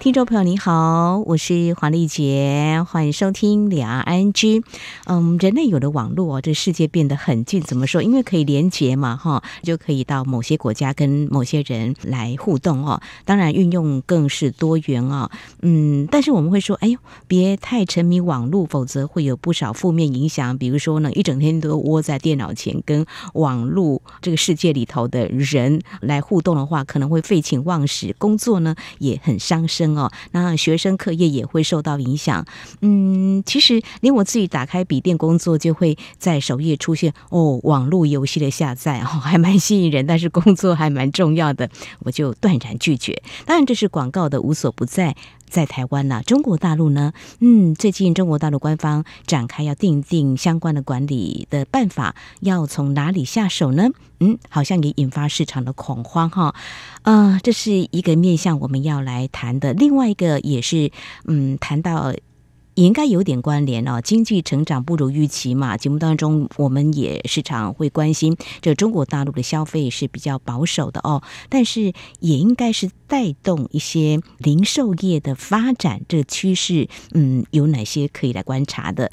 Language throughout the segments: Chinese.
听众朋友你好，我是黄丽杰，欢迎收听两岸 ING。嗯，人类有了网络，这世界变得很近。怎么说？因为可以连接嘛，哈，就可以到某些国家跟某些人来互动哦。当然，运用更是多元啊。嗯，但是我们会说，哎呦，别太沉迷网络，否则会有不少负面影响。比如说呢，一整天都窝在电脑前，跟网络这个世界里头的人来互动的话，可能会废寝忘食，工作呢也很伤身。哦，那学生课业也会受到影响。嗯，其实连我自己打开笔电工作，就会在首页出现哦，网络游戏的下载哦，还蛮吸引人，但是工作还蛮重要的，我就断然拒绝。当然，这是广告的无所不在。在台湾呢，中国大陆呢，嗯，最近中国大陆官方展开要定定相关的管理的办法，要从哪里下手呢？嗯，好像也引发市场的恐慌哈。呃，这是一个面向我们要来谈的，另外一个也是，嗯，谈到。也应该有点关联哦，经济成长不如预期嘛。节目当中，我们也时常会关心，这中国大陆的消费是比较保守的哦，但是也应该是带动一些零售业的发展，这个趋势，嗯，有哪些可以来观察的？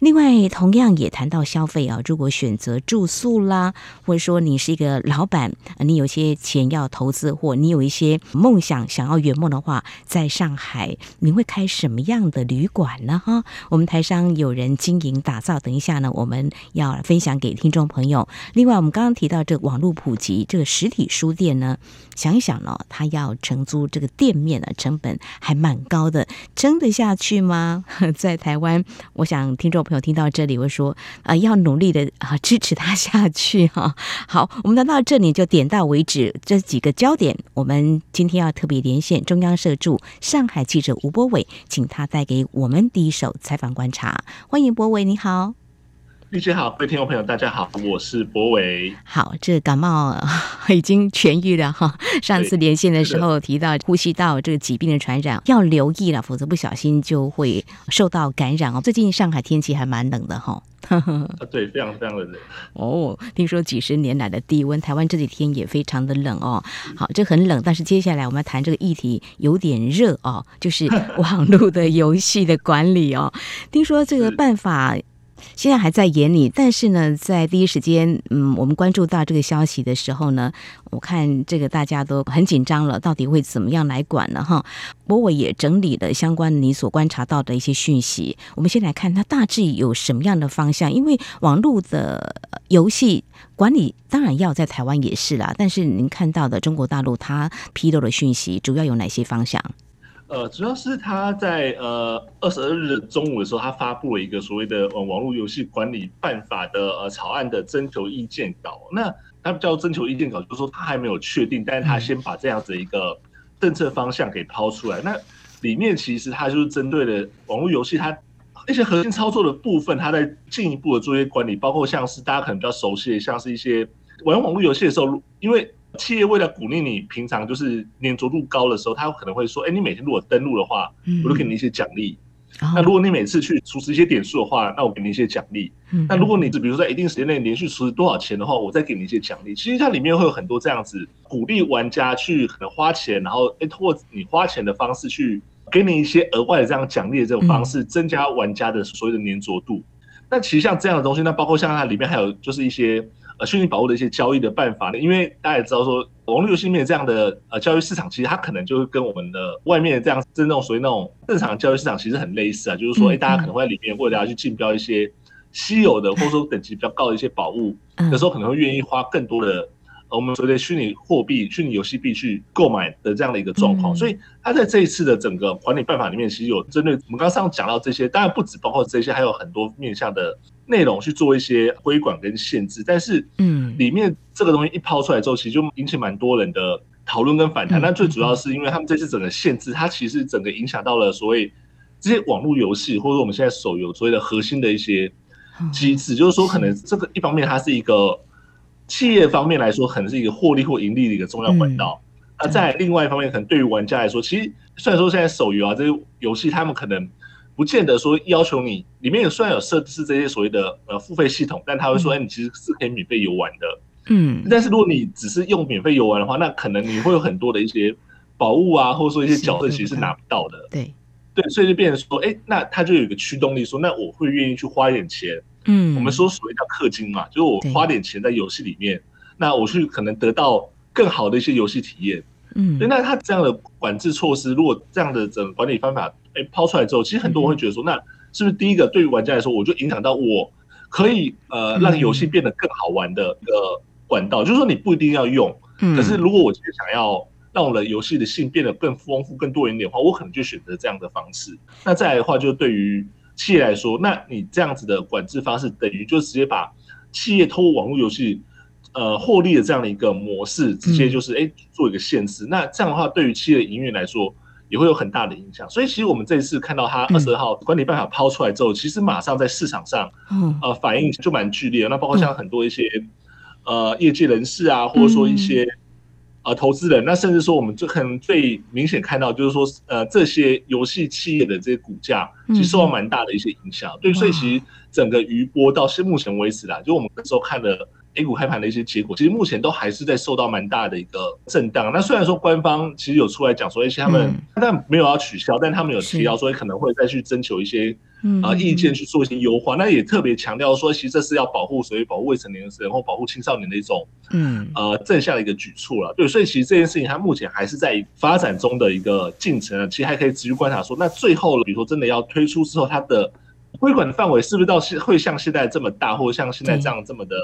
另外，同样也谈到消费啊，如果选择住宿啦，或者说你是一个老板，你有些钱要投资，或你有一些梦想想要圆梦的话，在上海你会开什么样的旅馆呢？哈，我们台商有人经营打造，等一下呢，我们要分享给听众朋友。另外，我们刚刚提到这个网络普及，这个实体书店呢，想一想呢，他要承租这个店面呢，成本还蛮高的，撑得下去吗？在台湾，我想听众。朋友听到这里，会说啊、要努力的啊，支持他下去哈。好，我们谈到这里就点到为止，这几个焦点，我们今天要特别连线中央社驻上海记者吴波伟，请他带给我们第一手采访观察。欢迎博伟，你好。丽姐好，各位听众朋友，大家好，我是博伟。好，这感冒已经痊愈了哈。上次连线的时候提到呼吸道这个疾病的传染要留意了，否则不小心就会受到感染哦。最近上海天气还蛮冷的哈。对，非常非常的冷。哦，听说几十年来的低温，台湾这几天也非常的冷哦。好，这很冷，但是接下来我们要谈这个议题有点热哦，就是 网络的游戏的管理哦。听说这个办法。现在还在眼里，但是呢，在第一时间，嗯，我们关注到这个消息的时候呢，我看这个大家都很紧张了，到底会怎么样来管呢？哈，柏纬也整理了相关你所观察到的一些讯息，我们先来看它大致有什么样的方向，因为网络的游戏管理当然要在台湾也是啦，但是您看到的中国大陆它披露的讯息主要有哪些方向？呃，主要是他在呃二十二日中午的时候，他发布了一个所谓的呃网络游戏管理办法的呃草案的征求意见稿。那他叫征求意见稿，就是说他还没有确定，但是他先把这样子一个政策方向给抛出来。那里面其实他就是针对的网络游戏，它一些核心操作的部分，他在进一步的做一些管理，包括像是大家可能比较熟悉的，像是一些玩网络游戏的时候，因为。企业为了鼓励你平常就是粘着度高的时候，他可能会说：“哎，你每天如果登录的话，我就给你一些奖励。那如果你每次去储值一些点数的话，那我给你一些奖励。那如果你是比如说在一定时间内连续储值多少钱的话，我再给你一些奖励。其实它里面会有很多这样子鼓励玩家去可能花钱，然后哎，通过你花钱的方式去给你一些额外的这样奖励的这种方式，增加玩家的所谓的粘着度。那其实像这样的东西，那包括像它里面还有就是一些。呃，虚拟宝物的一些交易的办法呢，因为大家也知道说，网络游戏里面这样的呃交易市场，其实它可能就是跟我们的外面的这样，是那种属于那种正常的交易市场，其实很类似啊。就是说，哎，大家可能会在里面或者大家去竞标一些稀有的，或者说等级比较高的一些宝物，有时候可能会愿意花更多的。我们所谓的虚拟货币、虚拟游戏币去购买的这样的一个状况，所以它在这一次的整个管理办法里面，其实有针对我们刚刚讲到这些，当然不止包括这些，还有很多面向的内容去做一些规管跟限制。但是，嗯，里面这个东西一抛出来之后，其实就引起蛮多人的讨论跟反弹。但最主要是因为他们这次整个限制，它其实整个影响到了所谓这些网络游戏，或者说我们现在手游所谓的核心的一些机制，就是说可能这个一方面它是一个。企业方面来说，可能是一个获利或盈利的一个重要管道。那在另外一方面，可能对于玩家来说，其实虽然说现在手游啊这些游戏，他们可能不见得说要求你里面有虽然有设置这些所谓的呃付费系统，但他会说，哎，你其实是可以免费游玩的。嗯，但是如果你只是用免费游玩的话，那可能你会有很多的一些宝物啊，或者说一些角色其实是拿不到的。对对，所以就变成说，哎，那他就有一个驱动力，说那我会愿意去花一点钱。嗯，我们说所谓叫氪金嘛，就是我花点钱在游戏里面，那我去可能得到更好的一些游戏体验。嗯，对，那他这样的管制措施，如果这样的整管理方法哎抛出来之后，其实很多人会觉得说，那是不是第一个对于玩家来说，我就影响到我可以呃让游戏变得更好玩的一个管道？就是说你不一定要用，可是如果我其实想要让我的游戏的性变得更丰富、更多元一点的话，我可能就选择这样的方式。那再来的话，就对于企业来说，那你这样子的管制方式，等于就直接把企业透过网络游戏。呃，获利的这样的一个模式，直接就是哎、欸、做一个限制。那这样的话，对于企业营运来说，也会有很大的影响。所以，其实我们这一次看到它二十二号管理办法抛出来之后，其实马上在市场上，呃，反应就蛮剧烈的。那包括像很多一些呃业界人士啊，或者说一些呃投资人，那甚至说我们就可能最明显看到，就是说呃这些游戏企业的这些股价，其实受到蛮大的一些影响。对，所以其实整个余波到现目前为止啦，就我们那时候看的。A 股开盘的一些结果，其实目前都还是在受到蛮大的一个震荡。那虽然说官方其实有出来讲说，一些他们但没有要取消，但他们有提到说可能会再去征求一些啊意见去做一些优化。那也特别强调说，其实这是要保护所谓保护未成年人或保护青少年的一种嗯呃正向的一个举措了。对，所以其实这件事情它目前还是在发展中的一个进程，其实还可以持续观察说，那最后比如说真的要推出之后，它的规管的范围是不是到现会像现在这么大，或者像现在这样这么的。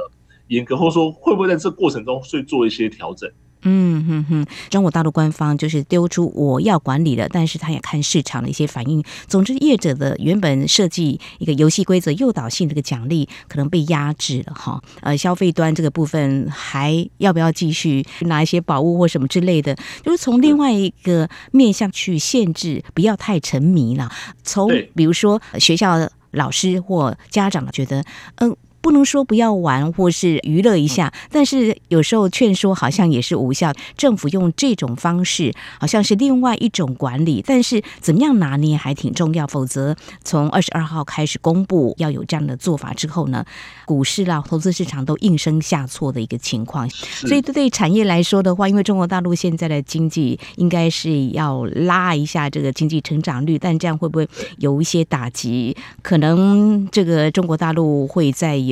严格，或者说会不会在这过程中去做一些调整？嗯哼哼，中国大陆官方就是丢出我要管理了，但是他也看市场的一些反应。总之，业者的原本设计一个游戏规则诱导性这个奖励可能被压制了哈。呃，消费端这个部分还要不要继续拿一些宝物或什么之类的？就是从另外一个面向去限制，不要太沉迷了。从比如说学校老师或家长觉得，嗯。不能说不要玩或是娱乐一下，但是有时候劝说好像也是无效。政府用这种方式好像是另外一种管理，但是怎么样拿捏还挺重要。否则从二十二号开始公布要有这样的做法之后呢，股市啦、投资市场都应声下挫的一个情况。所以对产业来说的话，因为中国大陆现在的经济应该是要拉一下这个经济成长率，但这样会不会有一些打击？可能这个中国大陆会在。有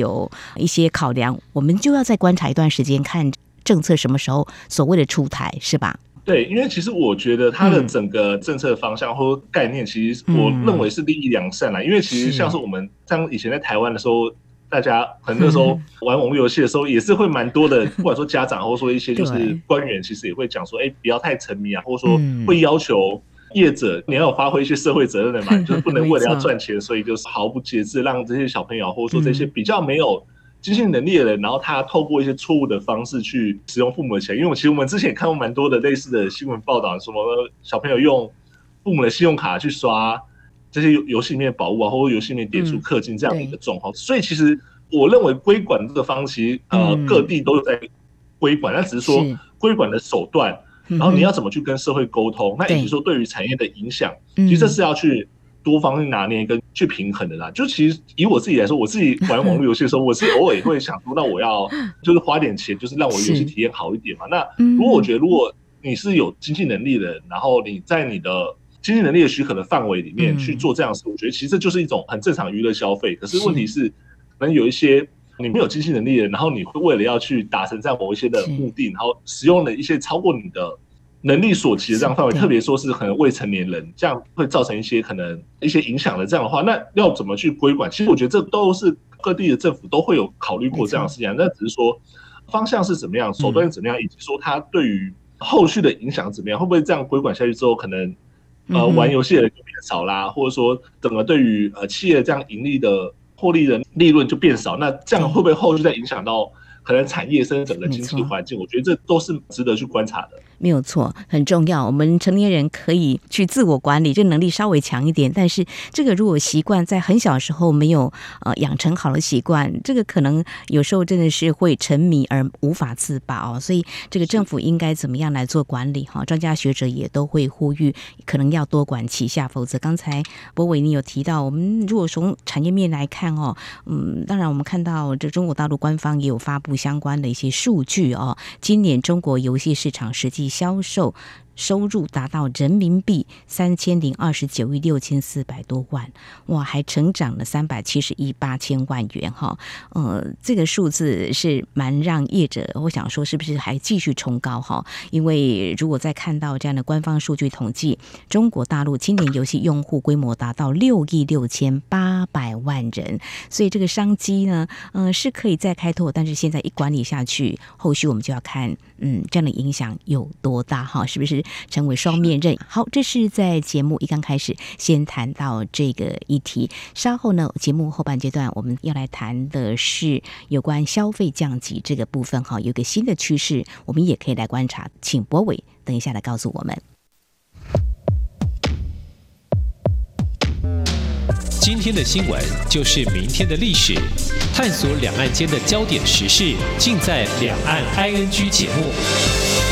一些考量，我们就要再观察一段时间，看政策什么时候所谓的出台，是吧？对，因为其实我觉得它的整个政策方向或概念，其实我认为是利益良善啦。嗯、因为其实像是我们像以前在台湾的时候，大家很多时候 玩网络游戏的时候，也是会蛮多的，不管说家长或者说一些就是官员，其实也会讲说，哎，不要太沉迷啊，或者说会要求。业者，你要有发挥一些社会责任的嘛，就是不能为了要赚钱，所以就是毫不节制，让这些小朋友或者说这些比较没有经济能力的人，然后他透过一些错误的方式去使用父母的钱。因为其实我们之前也看过蛮多的类似的新闻报道，什么小朋友用父母的信用卡去刷这些游戏里面的宝物啊，或者游戏里面点数氪金这样的一个状况。所以其实我认为规管这个方式，呃，各地都有在规管，那只是说规管的手段。然后你要怎么去跟社会沟通？那也就是说，对于产业的影响，其实这是要去多方面拿捏跟去平衡的啦。就其实以我自己来说，我自己玩网络游戏的时候，我是偶尔也会想说，那我要就是花点钱，就是让我游戏体验好一点嘛。那如果我觉得，如果你是有经济能力的人，然后你在你的经济能力的许可的范围里面去做这样的事，我觉得其实这就是一种很正常娱乐消费。可是问题是，可能有一些。你没有经济能力的，然后你会为了要去达成这样某一些的目的，然后使用了一些超过你的能力所及的这样范围，特别说是可能未成年人，这样会造成一些可能一些影响的这样的话，那要怎么去规管？其实我觉得这都是各地的政府都会有考虑过这样的事情，那只是说方向是怎么样，手段是怎么样，以及说它对于后续的影响怎么样，会不会这样规管下去之后，可能呃玩游戏的人就变少啦，或者说整个对于呃企业这样盈利的。获利的利润就变少，那这样会不会后续再影响到可能产业甚至整个经济环境？我觉得这都是值得去观察的。没有错，很重要。我们成年人可以去自我管理，这能力稍微强一点。但是这个如果习惯在很小时候没有呃养成好的习惯，这个可能有时候真的是会沉迷而无法自拔哦。所以这个政府应该怎么样来做管理哈？专家学者也都会呼吁，可能要多管齐下，否则刚才博伟你有提到，我们如果从产业面来看哦，嗯，当然我们看到这中国大陆官方也有发布相关的一些数据哦，今年中国游戏市场实际销售。收入达到人民币三千零二十九亿六千四百多万，哇，还成长了三百七十亿八千万元哈，呃，这个数字是蛮让业者，我想说是不是还继续冲高哈？因为如果再看到这样的官方数据统计，中国大陆今年游戏用户规模达到六亿六千八百万人，所以这个商机呢，呃，是可以再开拓，但是现在一管理下去，后续我们就要看，嗯，这样的影响有多大哈？是不是？成为双面刃。好，这是在节目一刚开始先谈到这个议题。稍后呢，节目后半阶段我们要来谈的是有关消费降级这个部分。哈，有个新的趋势，我们也可以来观察。请博伟等一下来告诉我们。今天的新闻就是明天的历史，探索两岸间的焦点时事，尽在《两岸 ING》节目。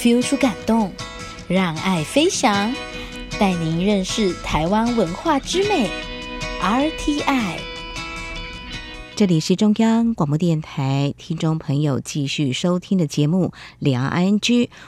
Feel 出感动，让爱飞翔，带您认识台湾文化之美。RTI。这里是中央广播电台听众朋友继续收听的节目《两岸 ING》，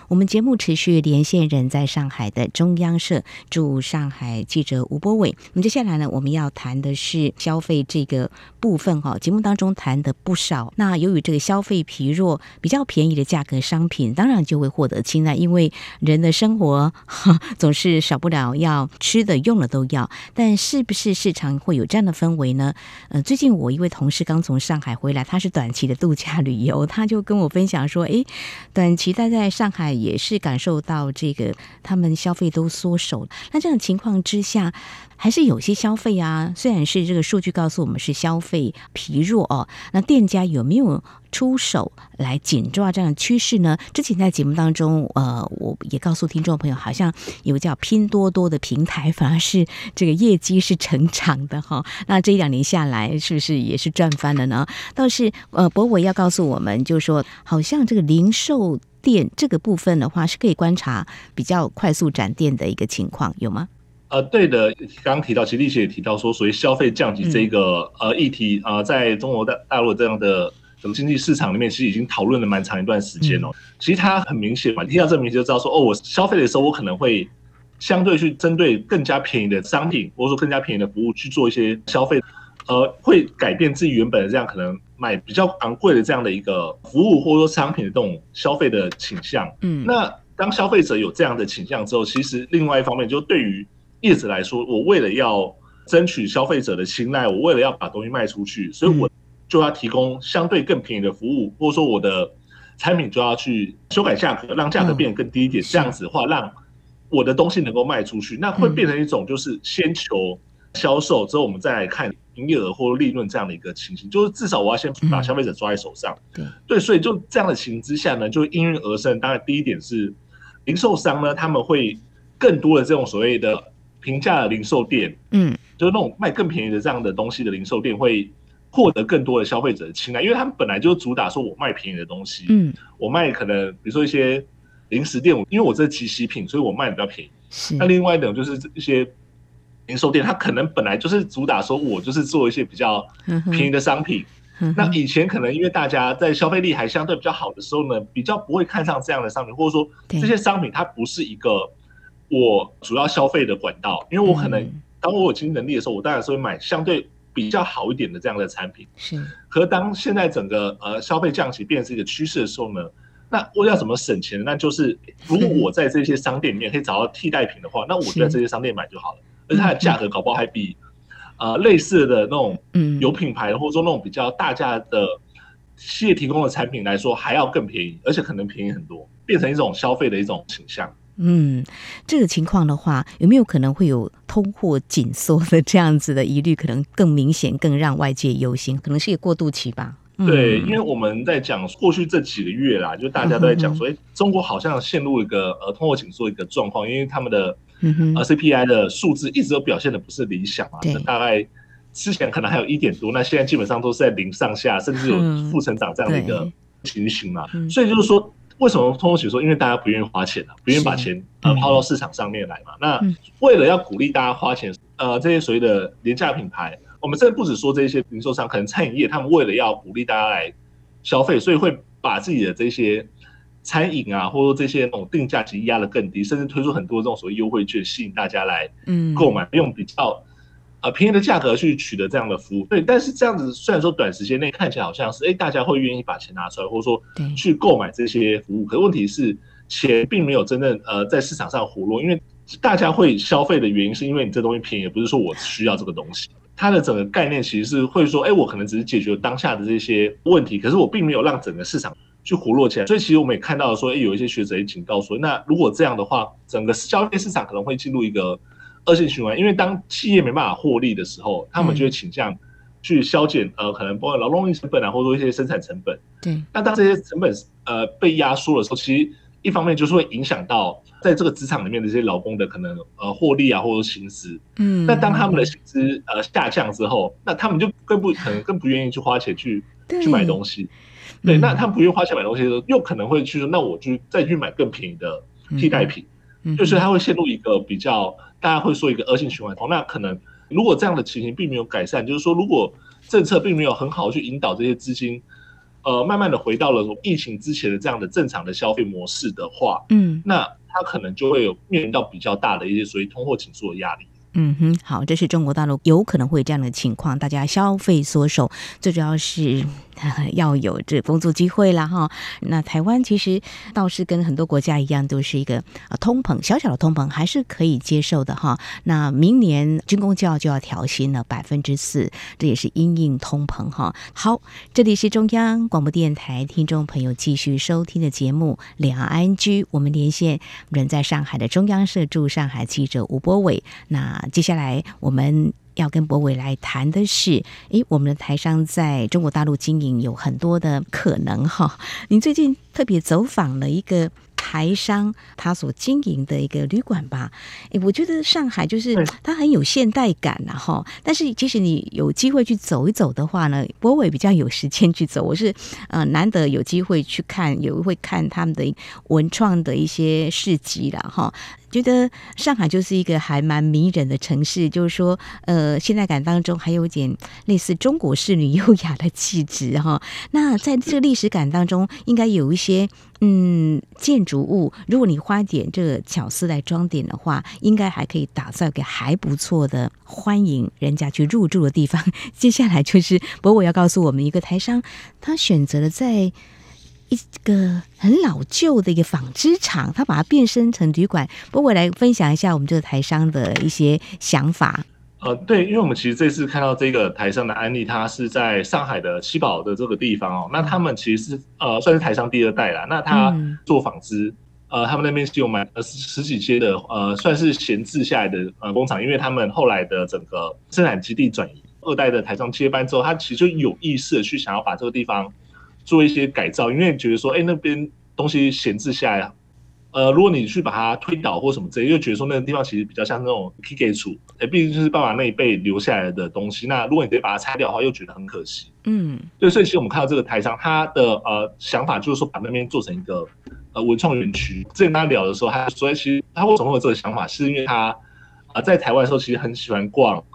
我们节目持续连线人在上海的中央社驻上海记者吴波伟。那么接下来呢，我们要谈的是消费这个部分哈。节目当中谈的不少，那由于这个消费疲弱，比较便宜的价格商品当然就会获得青睐，因为人的生活哈总是少不了要吃的、用的都要。但是不是市场会有这样的氛围呢？呃，最近我一位同事。是刚从上海回来，他是短期的度假旅游，他就跟我分享说：“诶，短期待在上海也是感受到这个他们消费都缩手。那这种情况之下，还是有些消费啊，虽然是这个数据告诉我们是消费疲弱哦，那店家有没有？”出手来紧抓这样的趋势呢？之前在节目当中，呃，我也告诉听众朋友，好像有个叫拼多多的平台，反而是这个业绩是成长的哈。那这一两年下来，是不是也是赚翻了呢？倒是呃，博伟要告诉我们，就是说，好像这个零售店这个部分的话，是可以观察比较快速展店的一个情况，有吗？呃，对的，刚刚提到，其实丽姐也提到说，所谓消费降级这个、嗯、呃议题啊、呃，在中国大大陆这样的。什么经济市场里面其实已经讨论了蛮长一段时间哦。嗯、其实它很明显嘛，听到这个名字就知道说，哦，我消费的时候我可能会相对去针对更加便宜的商品，或者说更加便宜的服务去做一些消费，呃，会改变自己原本的这样可能买比较昂贵的这样的一个服务或者说商品的这种消费的倾向。嗯，那当消费者有这样的倾向之后，其实另外一方面就对于业者来说，我为了要争取消费者的青睐，我为了要把东西卖出去，所以我。就要提供相对更便宜的服务，或者说我的产品就要去修改价格，让价格变得更低一点。这样子的话，让我的东西能够卖出去，那会变成一种就是先求销售，之后我们再来看营业额或利润这样的一个情形。就是至少我要先把消费者抓在手上。对，所以就这样的情形之下呢，就应运而生。当然，第一点是零售商呢，他们会更多的这种所谓的平价的零售店，嗯，就是那种卖更便宜的这样的东西的零售店会。获得更多的消费者的青睐，因为他们本来就主打说我卖便宜的东西，嗯，我卖可能比如说一些零食店，因为我这是即食品，所以我卖的比较便宜。是，那另外一种就是一些零售店，它可能本来就是主打说我就是做一些比较便宜的商品。嗯、那以前可能因为大家在消费力还相对比较好的时候呢，比较不会看上这样的商品，或者说这些商品它不是一个我主要消费的管道，因为我可能当我有经济能力的时候，我当然是会买相对。比较好一点的这样的产品是，可当现在整个呃消费降级变成是一个趋势的时候呢，那我要怎么省钱？那就是如果我在这些商店里面可以找到替代品的话，那我就在这些商店买就好了，而且它的价格搞不好还比呃类似的那种有品牌或者说那种比较大价的企业提供的产品来说还要更便宜，而且可能便宜很多，变成一种消费的一种倾向。嗯，这个情况的话，有没有可能会有通货紧缩的这样子的疑虑？可能更明显，更让外界忧心，可能是一个过渡期吧。对，因为我们在讲过去这几个月啦，就大家都在讲说，哎、嗯，中国好像陷入一个呃通货紧缩一个状况，因为他们的呃 CPI 的数字一直都表现的不是理想啊，大概之前可能还有一点多，那现在基本上都是在零上下，甚至有负成长这样的一个情形嘛，嗯、所以就是说。为什么通货紧缩？因为大家不愿意花钱啊，不愿意把钱呃抛到市场上面来嘛。那为了要鼓励大家花钱，呃，这些所谓的廉价品牌，我们甚至不止说这些零售商，可能餐饮业他们为了要鼓励大家来消费，所以会把自己的这些餐饮啊，或者说这些那种定价其实压得更低，甚至推出很多这种所谓优惠券，吸引大家来嗯购买，用比较。呃，便宜的价格去取得这样的服务，对，但是这样子虽然说短时间内看起来好像是，哎，大家会愿意把钱拿出来，或者说去购买这些服务，可问题是钱并没有真正呃在市场上活络，因为大家会消费的原因是因为你这东西便宜，不是说我需要这个东西。它的整个概念其实是会说，哎，我可能只是解决当下的这些问题，可是我并没有让整个市场去活络起来。所以其实我们也看到了说，哎，有一些学者也警告说，那如果这样的话，整个消费市场可能会进入一个。恶性循环，因为当企业没办法获利的时候，他们就会倾向去削减呃，可能包括劳动力成本啊，或者说一些生产成本。对。那当这些成本呃被压缩的时候，其实一方面就是会影响到在这个职场里面的这些劳工的可能呃获利啊，或者说薪资。嗯。那当他们的薪资呃下降之后，那他们就更不可能更不愿意去花钱去去买东西。对。那他们不愿意花钱买东西的时候，又可能会去说，那我就再去买更便宜的替代品。嗯。就是它会陷入一个比较。大家会说一个恶性循环，那可能如果这样的情形并没有改善，就是说如果政策并没有很好去引导这些资金，呃，慢慢的回到了疫情之前的这样的正常的消费模式的话，嗯，那它可能就会有面临到比较大的一些所谓通货紧缩的压力。嗯哼，好，这是中国大陆有可能会这样的情况，大家消费缩手，最主要是。要有这工作机会了哈。那台湾其实倒是跟很多国家一样，都是一个呃通膨，小小的通膨还是可以接受的哈。那明年军公教就要调薪了百分之四，这也是因应通膨哈。好，这里是中央广播电台听众朋友继续收听的节目《两岸居》，我们连线人在上海的中央社驻上海记者吴波伟。那接下来我们。要跟博伟来谈的是，诶，我们的台商在中国大陆经营有很多的可能哈。您最近特别走访了一个。台商他所经营的一个旅馆吧，诶，我觉得上海就是它很有现代感呐，哈。但是即使你有机会去走一走的话呢，博伟比较有时间去走，我是呃难得有机会去看，有会看他们的文创的一些市集了哈。觉得上海就是一个还蛮迷人的城市，就是说呃现代感当中还有点类似中国式女优雅的气质哈。那在这个历史感当中，应该有一些。嗯，建筑物，如果你花点这个巧思来装点的话，应该还可以打造个还不错的欢迎人家去入住的地方。接下来就是，柏纬要告诉我们一个台商，他选择了在一个很老旧的一个纺织厂，他把它变身成旅馆。柏纬来分享一下我们这个台商的一些想法。呃，对，因为我们其实这次看到这个台商的案例，它是在上海的七宝的这个地方哦。那他们其实是呃算是台商第二代啦。那他做纺织，呃，他们那边是有买呃十几间的呃算是闲置下来的呃工厂，因为他们后来的整个生产基地转移，二代的台商接班之后，他其实就有意识的去想要把这个地方做一些改造，因为觉得说，哎，那边东西闲置下来。呃，如果你去把它推倒或什么之类，又觉得说那个地方其实比较像那种 K K 处，哎，毕竟就是爸爸那一辈留下来的东西。那如果你直接把它拆掉的话，又觉得很可惜。嗯，对，所以其实我们看到这个台商，他的呃想法就是说把那边做成一个呃文创园区。之前跟他聊的时候，他说其实他为什么会有这个想法，是因为他啊、呃、在台湾的时候其实很喜欢逛，呃、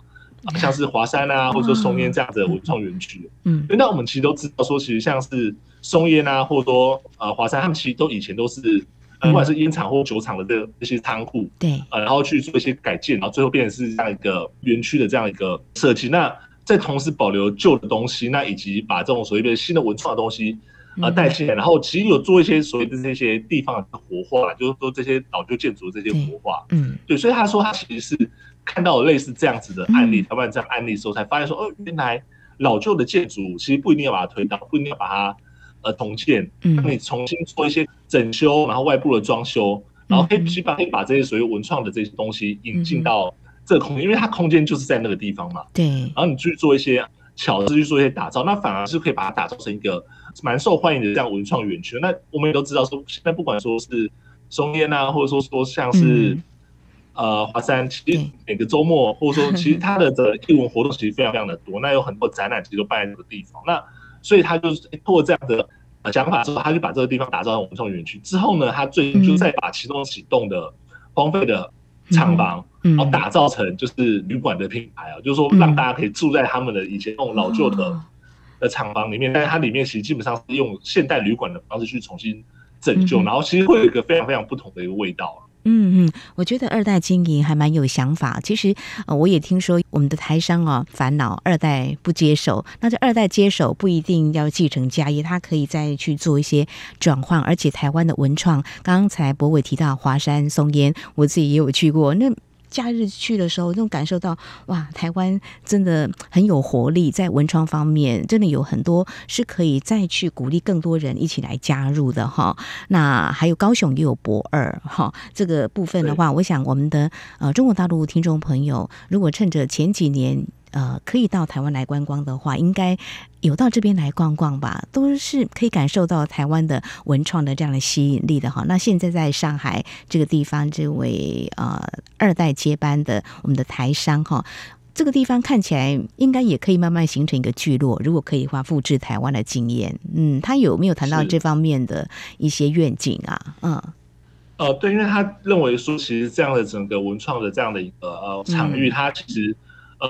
像是华山啊，或者说松烟这样子的文创园区。嗯，那我们其实都知道说，其实像是松烟啊，或者说呃华山，他们其实都以前都是。不管是烟厂或酒厂的这这些仓库，对，呃，然后去做一些改建，然后最后变成是这样一个园区的这样一个设计。那在同时保留旧的东西，那以及把这种所谓的新的文创的东西呃带进来，然后其实有做一些所谓的这些地方的活化，就是说这些老旧建筑的这些活化，嗯，对。所以他说他其实是看到了类似这样子的案例，台湾这样案例的时候，才发现说，哦，原来老旧的建筑其实不一定要把它推倒，不一定要把它。呃，重建，让你重新做一些整修，然后外部的装修，然后可以基本上可以把这些所谓文创的这些东西引进到这个空间，因为它空间就是在那个地方嘛。对。然后你去做一些巧思去做一些打造，那反而是可以把它打造成一个蛮受欢迎的这样文创园区。那我们也都知道说，现在不管说是松烟啊，或者说说像是、嗯、呃华山，其实每个周末或者说其实它的的艺文活动其实非常非常的多，那有很多展览其实都办在这个地方。那所以他就是通过这样的想法之后，他就把这个地方打造成文创园区。之后呢，他最近就再把其中启动的荒废的厂房，然后打造成就是旅馆的品牌啊，就是说让大家可以住在他们的以前那种老旧的的厂房里面，但是它里面其实基本上是用现代旅馆的方式去重新拯救，然后其实会有一个非常非常不同的一个味道。嗯嗯，我觉得二代经营还蛮有想法。其实呃，我也听说我们的台商啊烦恼二代不接手，那这二代接手不一定要继承家业，他可以再去做一些转换。而且台湾的文创，刚才博伟提到华山松烟，我自己也有去过那。假日去的时候，那种感受到哇，台湾真的很有活力，在文创方面真的有很多是可以再去鼓励更多人一起来加入的哈。那还有高雄也有博二哈，这个部分的话，我想我们的呃中国大陆听众朋友，如果趁着前几年。呃，可以到台湾来观光的话，应该有到这边来逛逛吧，都是可以感受到台湾的文创的这样的吸引力的哈。那现在在上海这个地方，这位呃二代接班的我们的台商哈，这个地方看起来应该也可以慢慢形成一个聚落。如果可以的话，复制台湾的经验，嗯，他有没有谈到这方面的一些愿景啊？嗯，呃，对，因为他认为说，其实这样的整个文创的这样的一个呃场域，它其实。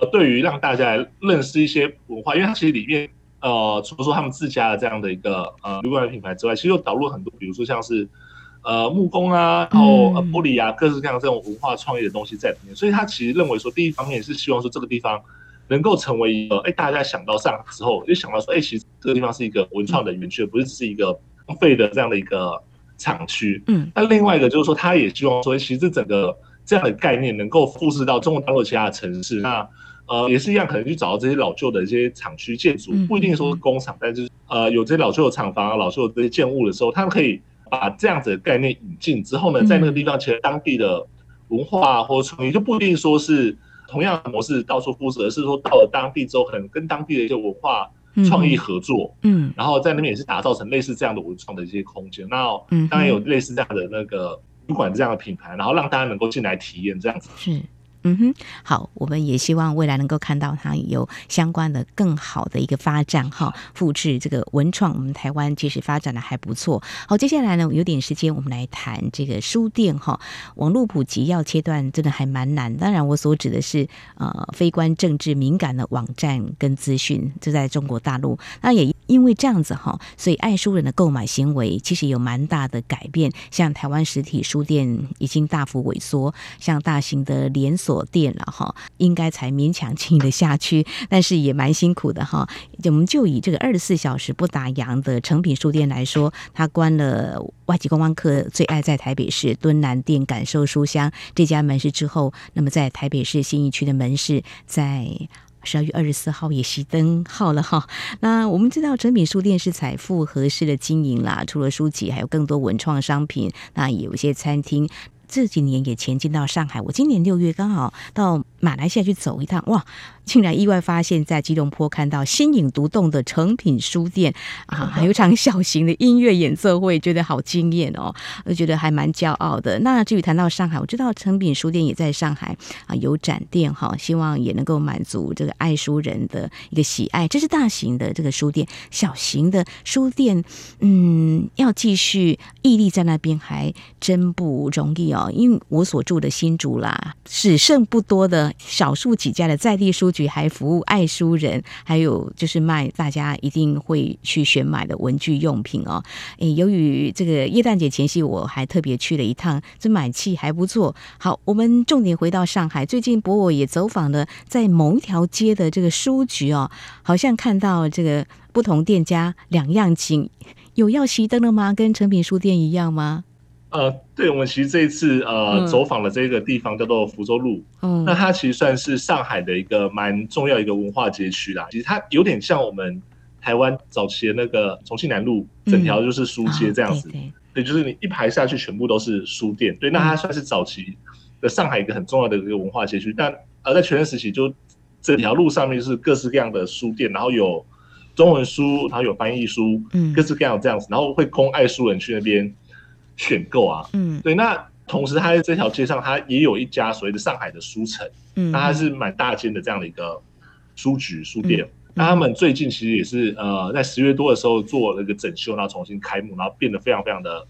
呃，对于让大家来认识一些文化，因为它其实里面，呃，除了说他们自家的这样的一个呃旅馆的品牌之外，其实又导入很多，比如说像是呃木工啊，然后呃玻璃啊，各式各样这种文化创意的东西在里面。所以他其实认为说，第一方面是希望说这个地方能够成为一个，哎，大家想到上海之后，就想到说，哎，其实这个地方是一个文创的园区，不是只是一个荒废的这样的一个厂区。嗯，那另外一个就是说，他也希望说，其实这整个。这样的概念能够复制到中国大陆其他的城市，那呃也是一样，可能去找到这些老旧的一些厂区建筑，不一定说是工厂，但是呃有这些老旧的厂房、老旧的这些建物的时候，他们可以把这样子的概念引进之后呢，在那个地方其实当地的文化或者创意就不一定说是同样的模式到处复制，而是说到了当地之后，可能跟当地的一些文化创意合作，嗯，然后在那边也是打造成类似这样的文创的一些空间。那当然有类似这样的那个。不管这样的品牌，然后让大家能够进来体验这样子。是。嗯哼，好，我们也希望未来能够看到它有相关的更好的一个发展哈，复制这个文创，我们台湾其实发展的还不错。好，接下来呢，有点时间，我们来谈这个书店哈。网络普及要切断，真的还蛮难。当然，我所指的是呃，非关政治敏感的网站跟资讯，就在中国大陆。那也因为这样子哈，所以爱书人的购买行为其实有蛮大的改变。像台湾实体书店已经大幅萎缩，像大型的连锁。店了哈，应该才勉强经营得下去，但是也蛮辛苦的哈。我们就以这个二十四小时不打烊的诚品书店来说，它关了外籍观光客最爱在台北市敦南店感受书香这家门市之后，那么在台北市信义区的门市，在十二月二十四号也熄灯号了哈。那我们知道诚品书店是财富合适的经营啦，除了书籍，还有更多文创商品，那有一些餐厅。这几年也前进到上海，我今年六月刚好到马来西亚去走一趟，哇！竟然意外发现，在吉隆坡看到新颖独栋的成品书店啊，还有场小型的音乐演奏会，觉得好惊艳哦，我觉得还蛮骄傲的。那至于谈到上海，我知道成品书店也在上海啊有展店哈，希望也能够满足这个爱书人的一个喜爱。这是大型的这个书店，小型的书店，嗯，要继续屹立在那边还真不容易哦。因为我所住的新竹啦，只剩不多的少数几家的在地书。局还服务爱书人，还有就是卖大家一定会去选买的文具用品哦。诶，由于这个耶诞节前夕，我还特别去了一趟，这买气还不错。好，我们重点回到上海，最近博我也走访了在某一条街的这个书局哦，好像看到这个不同店家两样景，有要熄灯了吗？跟诚品书店一样吗？呃，对，我们其实这一次呃、嗯、走访的这个地方叫做福州路，嗯，那它其实算是上海的一个蛮重要一个文化街区啦。其实它有点像我们台湾早期的那个重庆南路，整条就是书街这样子，嗯哦、对，对，对，就是你一排下去全部都是书店。对，那它算是早期的上海一个很重要的一个文化街区。但呃，在全盛时期就这条路上面是各式各样的书店，然后有中文书，然后有翻译书，嗯，各式各样这样子，然后会供爱书人去那边选购啊，嗯，对。那同时，它在这条街上，它也有一家所谓的上海的书城，嗯，那它是蛮大间的这样的一个书局书店。那他们最近其实也是呃，在十月多的时候做了一个整修，然后重新开幕，然后变得非常非常的。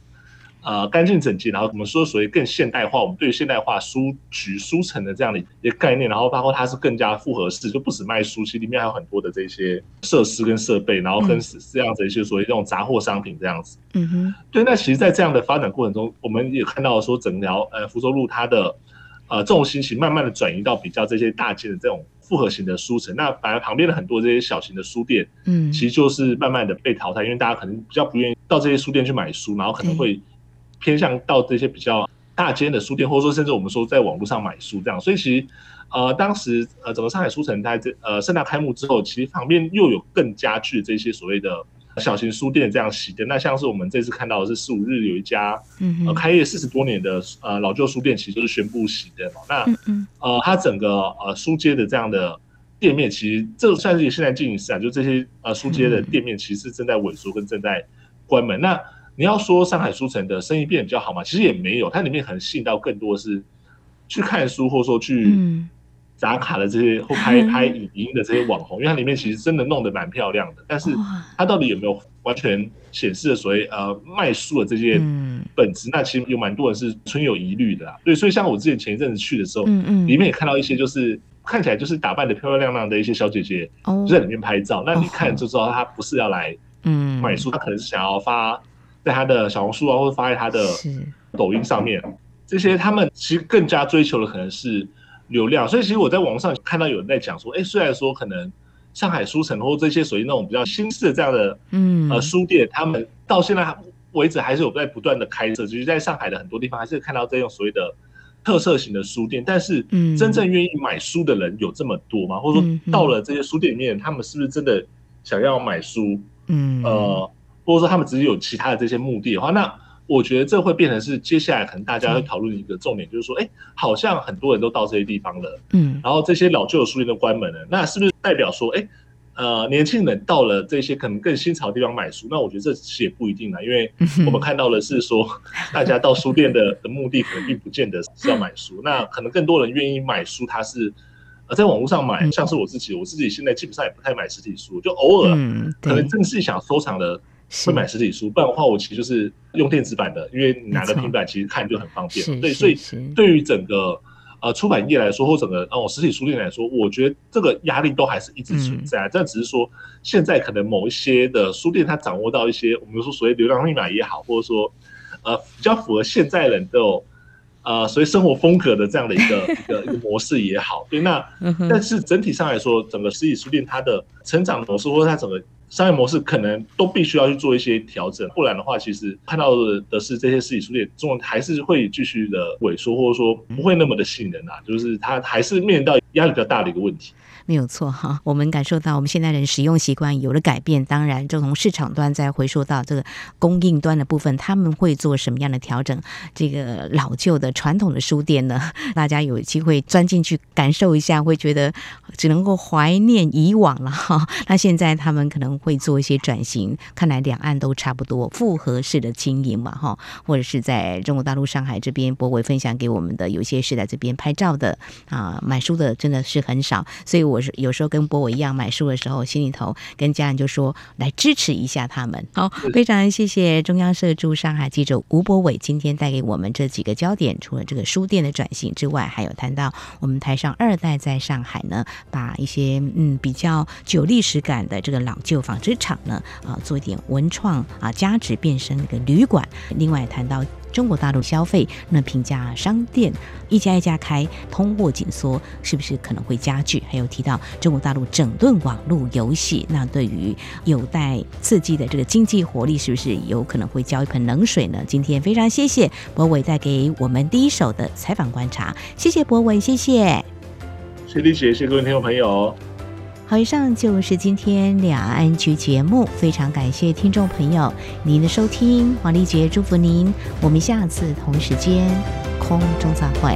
呃，干净整洁，然后我们说所谓更现代化，我们对于现代化书局书城的这样的一个概念，然后包括它是更加复合式，就不止卖书，其实里面还有很多的这些设施跟设备，然后跟这样子一些所谓这种杂货商品这样子。嗯哼，对。那其实，在这样的发展过程中，我们也看到说，整条呃福州路它的呃重心其实慢慢的转移到比较这些大街的这种复合型的书城，那反而旁边的很多这些小型的书店，嗯，其实就是慢慢的被淘汰，因为大家可能比较不愿意到这些书店去买书，然后可能会。偏向到这些比较大间的书店，或者说甚至我们说在网络上买书这样，所以其实呃当时呃整个上海书城在这呃盛大开幕之后，其实旁边又有更加剧这些所谓的小型书店这样洗的。那像是我们这次看到的是十五日有一家呃开业四十多年的呃老旧书店，其实就是宣布洗的嘛。那呃它整个呃书街的这样的店面，其实这算是现在经营市场，就这些呃书街的店面其实是正在萎缩跟正在关门。那你要说上海书城的生意变比较好吗？其实也没有，它里面可能吸引到更多的是去看书，或者说去打卡的这些或 拍拍影音的这些网红，因为它里面其实真的弄得蛮漂亮的。但是它到底有没有完全显示了所谓呃卖书的这些本质？那其实有蛮多人是存有疑虑的啦。对，所以像我之前前一阵子去的时候，里面也看到一些就是看起来就是打扮的漂漂亮亮的一些小姐姐就在里面拍照。那你看就知道她不是要来买书，她可能是想要发。在他的小红书啊，或者发在他的抖音上面，这些他们其实更加追求的可能是流量。所以其实我在网上看到有人在讲说，哎，虽然说可能上海书城或这些属于那种比较新式的这样的嗯呃书店，他们到现在为止还是有在不断的开设，就是在上海的很多地方还是看到这种所谓的特色型的书店。但是真正愿意买书的人有这么多吗？或者说到了这些书店里面，他们是不是真的想要买书？嗯呃。或者说他们只是有其他的这些目的的话，那我觉得这会变成是接下来可能大家会讨论一个重点，就是说，哎，好像很多人都到这些地方了，嗯，然后这些老旧的书店都关门了，那是不是代表说，哎，呃，年轻人到了这些可能更新潮的地方买书？那我觉得这其实也不一定啦，因为我们看到的是说，大家到书店的的目的可能并不见得是要买书，那可能更多人愿意买书，他是。呃，在网络上买，像是我自己，我自己现在基本上也不太买实体书，就偶尔可能正式想收藏的会买实体书，不然的话，我其实就是用电子版的，因为拿个平板其实看就很方便。对，所以对于整个呃出版业来说，或整个哦实体书店来说，我觉得这个压力都还是一直存在。但只是说，现在可能某一些的书店，它掌握到一些我们说所谓流量密码也好，或者说呃比较符合现在人的。呃，所以生活风格的这样的一个 一个一个模式也好，对，那但是整体上来说，整个实体书店它的成长模式或者它整个商业模式，可能都必须要去做一些调整，不然的话，其实看到的的是这些实体书店中文还是会继续的萎缩，或者说不会那么的吸引人啊，就是它还是面临到压力比较大的一个问题。没有错哈，我们感受到我们现在人使用习惯有了改变，当然就从市场端再回溯到这个供应端的部分，他们会做什么样的调整？这个老旧的传统的书店呢，大家有机会钻进去感受一下，会觉得只能够怀念以往了哈。那现在他们可能会做一些转型，看来两岸都差不多复合式的经营嘛哈，或者是在中国大陆上海这边，博伟分享给我们的，有些是在这边拍照的啊，买书的真的是很少，所以我。是有时候跟博伟一样买书的时候，心里头跟家人就说来支持一下他们。好，非常谢谢中央社驻上海记者吴博伟今天带给我们这几个焦点，除了这个书店的转型之外，还有谈到我们台上二代在上海呢，把一些嗯比较具历史感的这个老旧纺织厂呢啊做一点文创啊加值变身那个旅馆。另外谈到。中国大陆消费，那平价商店一家一家开，通货紧缩是不是可能会加剧？还有提到中国大陆整顿网络游戏，那对于有待刺激的这个经济活力，是不是有可能会浇一盆冷水呢？今天非常谢谢博伟带给我们第一手的采访观察，谢谢博伟，谢谢，谢丽姐，谢谢各位听众朋友。好，以上就是今天两岸局节目，非常感谢听众朋友您的收听，王丽杰祝福您，我们下次同时间空中再会。